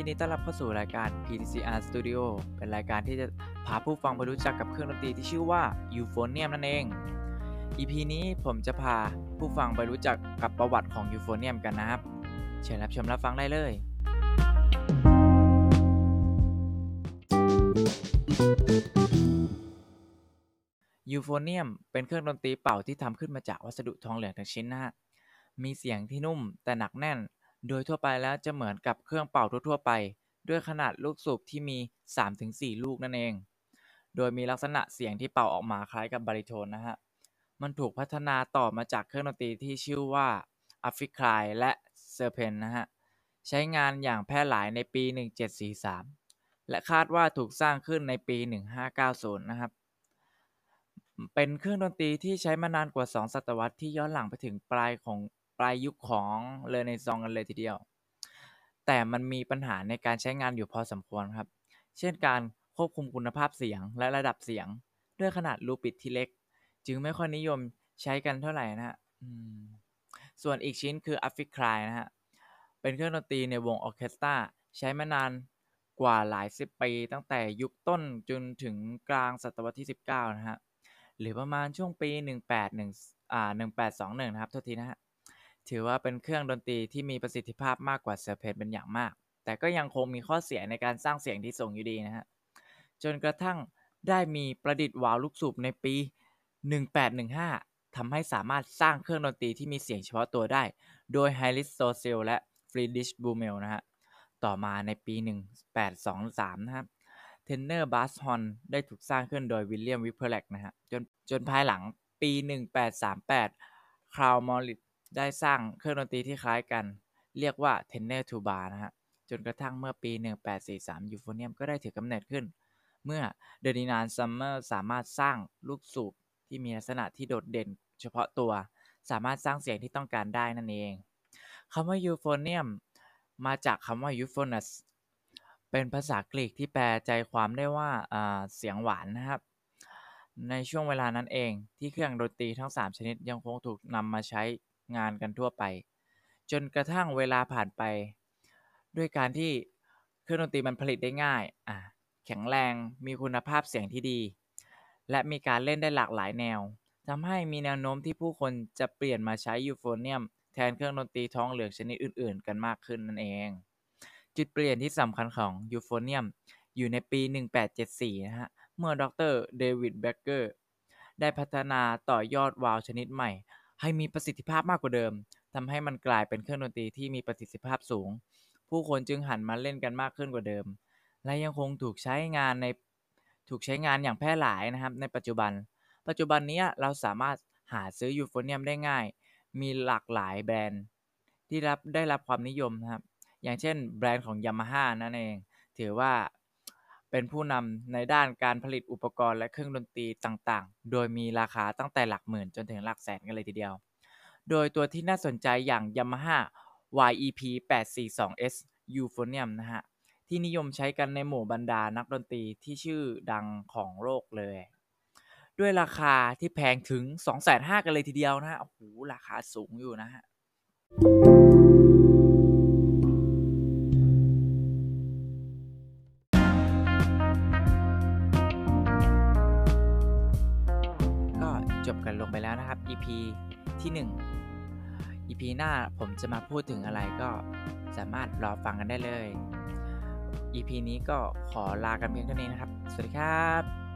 ยินดีต้อนรับเข้าสู่รายการ PTCR Studio เป็นรายการที่จะพาผู้ฟังไปรู้จักกับเครื่องดนตรีที่ชื่อว่า Euphonium นั่นเอง EP นี้ผมจะพาผู้ฟังไปรู้จักกับประวัติของ Euphonium กันนะครับ เชิญรับชมรับฟังได้เลยยูโฟเนียมเป็นเครื่องดนตรีเป่าที่ทำขึ้นมาจากวัสดุทองเหลืองทั้งชิ้นนะฮะ มีเสียงที่นุ่มแต่หนักแน่น โดยทั่วไปแล้วจะเหมือนกับเครื่องเป่าทั่ว ๆ ไป ด้วยขนาดลูกสูบที่มี 3-4 ลูกนั่นเอง โดยมีลักษณะเสียงที่เป่าออกมาคล้ายกับ baritone นะฮะ มันถูกพัฒนาต่อมาจากเครื่องดนตรีที่ชื่อว่า ophicleide และ serpent นะฮะ ใช้งานอย่างแพร่หลายในปี 1743 และคาดว่าถูกสร้างขึ้นในปี 1590 นะครับเป็นเครื่องดนตรีที่ใช้มานานกว่า 2 ศตวรรษที่ย้อนหลังไปถึงปลายของ ปลายยุคของเรเนซองกันเลยทีเดียว แต่มันมีปัญหาในการใช้งานอยู่พอสมควรครับ เช่นการควบคุมคุณภาพเสียงและระดับเสียง ด้วยขนาดรูปิดที่เล็ก จึงไม่ค่อยนิยมใช้กันเท่าไหร่นะฮะส่วนอีกชิ้นคืออัฟฟิคลายนะฮะ เป็นเครื่องดนตรีในวงออเคสตราใช้มานานกว่าหลายสิบปีตั้งแต่ยุคต้นจนถึงกลางศตวรรษที่ 19 นะฮะ หรือประมาณช่วงปี 181อ่า1821 นะครับโทษทีนะฮะ ถือว่าเป็นเครื่องดนตรีที่มีประสิทธิภาพมากกว่า serpent เป็นอย่างมาก แต่ก็ยังคงมีข้อเสียในการสร้างเสียงที่ส่งอยู่ดีนะฮะ จนกระทั่งได้มีประดิษฐ์วาล์วลูกสูบในปี 1815 ทำให้สามารถสร้างเครื่องดนตรีที่มีเสียงเฉพาะตัวได้ โดยไฮน์ริชสโตลเซลและฟรีดริชบลูเมลนะฮะ ต่อมาในปี 1823 นะครับ tenor bass horn ได้ถูกสร้างขึ้นโดยวิลเลียมวิเปอร์แลกนะฮะ จนจนภายหลังปี 1838คาร์ลมอริตซ์ ได้สร้างเครื่องดนตรีที่คล้ายกัน เรียกว่า tenor tuba นะฮะ จนกระทั่งเมื่อปี 1843 ยูโฟเนียมก็ได้ถือกำเนิดขึ้น เมื่อเฟอร์ดินานด์ซอมเมอร์สามารถสร้างลูกสูบที่มีลักษณะที่โดดเด่นเฉพาะตัว สามารถสร้างเสียงที่ต้องการได้นั่นเองคำว่ายูโฟเนียมมาจากคำว่า euphonous เป็นภาษากรีกที่แปลใจความได้ว่าเสียงหวานนะครับ ในช่วงเวลานั้นเองที่เครื่องดนตรีทั้ง 3 ชนิดยังคงถูกนำมาใช้ งานกันทั่วไป จนกระทั่งเวลาผ่านไป ด้วยการที่เครื่องดนตรีมันผลิตได้ง่ายอะแข็งแรงมีคุณภาพเสียงที่ดี และมีการเล่นได้หลากหลายแนวทำให้มีแนวโน้มที่ผู้คนจะเปลี่ยนมาใช้ยูโฟเนียมแทนเครื่องดนตรีทองเหลืองชนิดอื่น ๆ กันมากขึ้นนั่นเอง จุดเปลี่ยนที่สำคัญของยูโฟเนียมอยู่ในปี 1874 นะฮะ เมื่อดรเดวิดแบเกอร์ได้พัฒนาต่อยอดวาล์วชนิดใหม่ ให้มีประสิทธิภาพมากกว่าเดิมทำให้มันกลายเป็นเครื่องดนตรีที่มีประสิทธิภาพสูง ผู้คนจึงหันมาเล่นกันมากขึ้นกว่าเดิม และยังคงถูกใช้งานในถูกใช้งานอย่างแพร่หลายนะครับ ในปัจจุบัน ปัจจุบันนี้เราสามารถหาซื้อยูโฟเนียมได้ง่าย มีหลากหลายแบรนด์ ที่รับได้รับความนิยมนะครับ อย่างเช่นแบรนด์ของ Yamaha นั่นเอง ถือว่า เป็นผู้นำในด้านการผลิตอุปกรณ์และเครื่องดนตรีต่างๆ โดยมีราคาตั้งแต่หลักหมื่นจนถึงหลักแสนกันเลยทีเดียว โดยตัวที่น่าสนใจอย่าง Yamaha YEP 842S Euphonium นะฮะ ที่นิยมใช้กันในหมู่บรรดานักดนตรีที่ชื่อดังของโลกเลย ด้วยราคาที่แพงถึง 2,500 กันเลยทีเดียวนะฮะ โอ้โห ราคาสูงอยู่นะฮะ ลงไปแล้วนะครับ EP ที่ 1 EP หน้าผมจะมาพูดถึงอะไรก็สามารถรอฟังกันได้เลย EP นี้ก็ขอลากันเพียงเท่านี้นะครับ สวัสดีครับ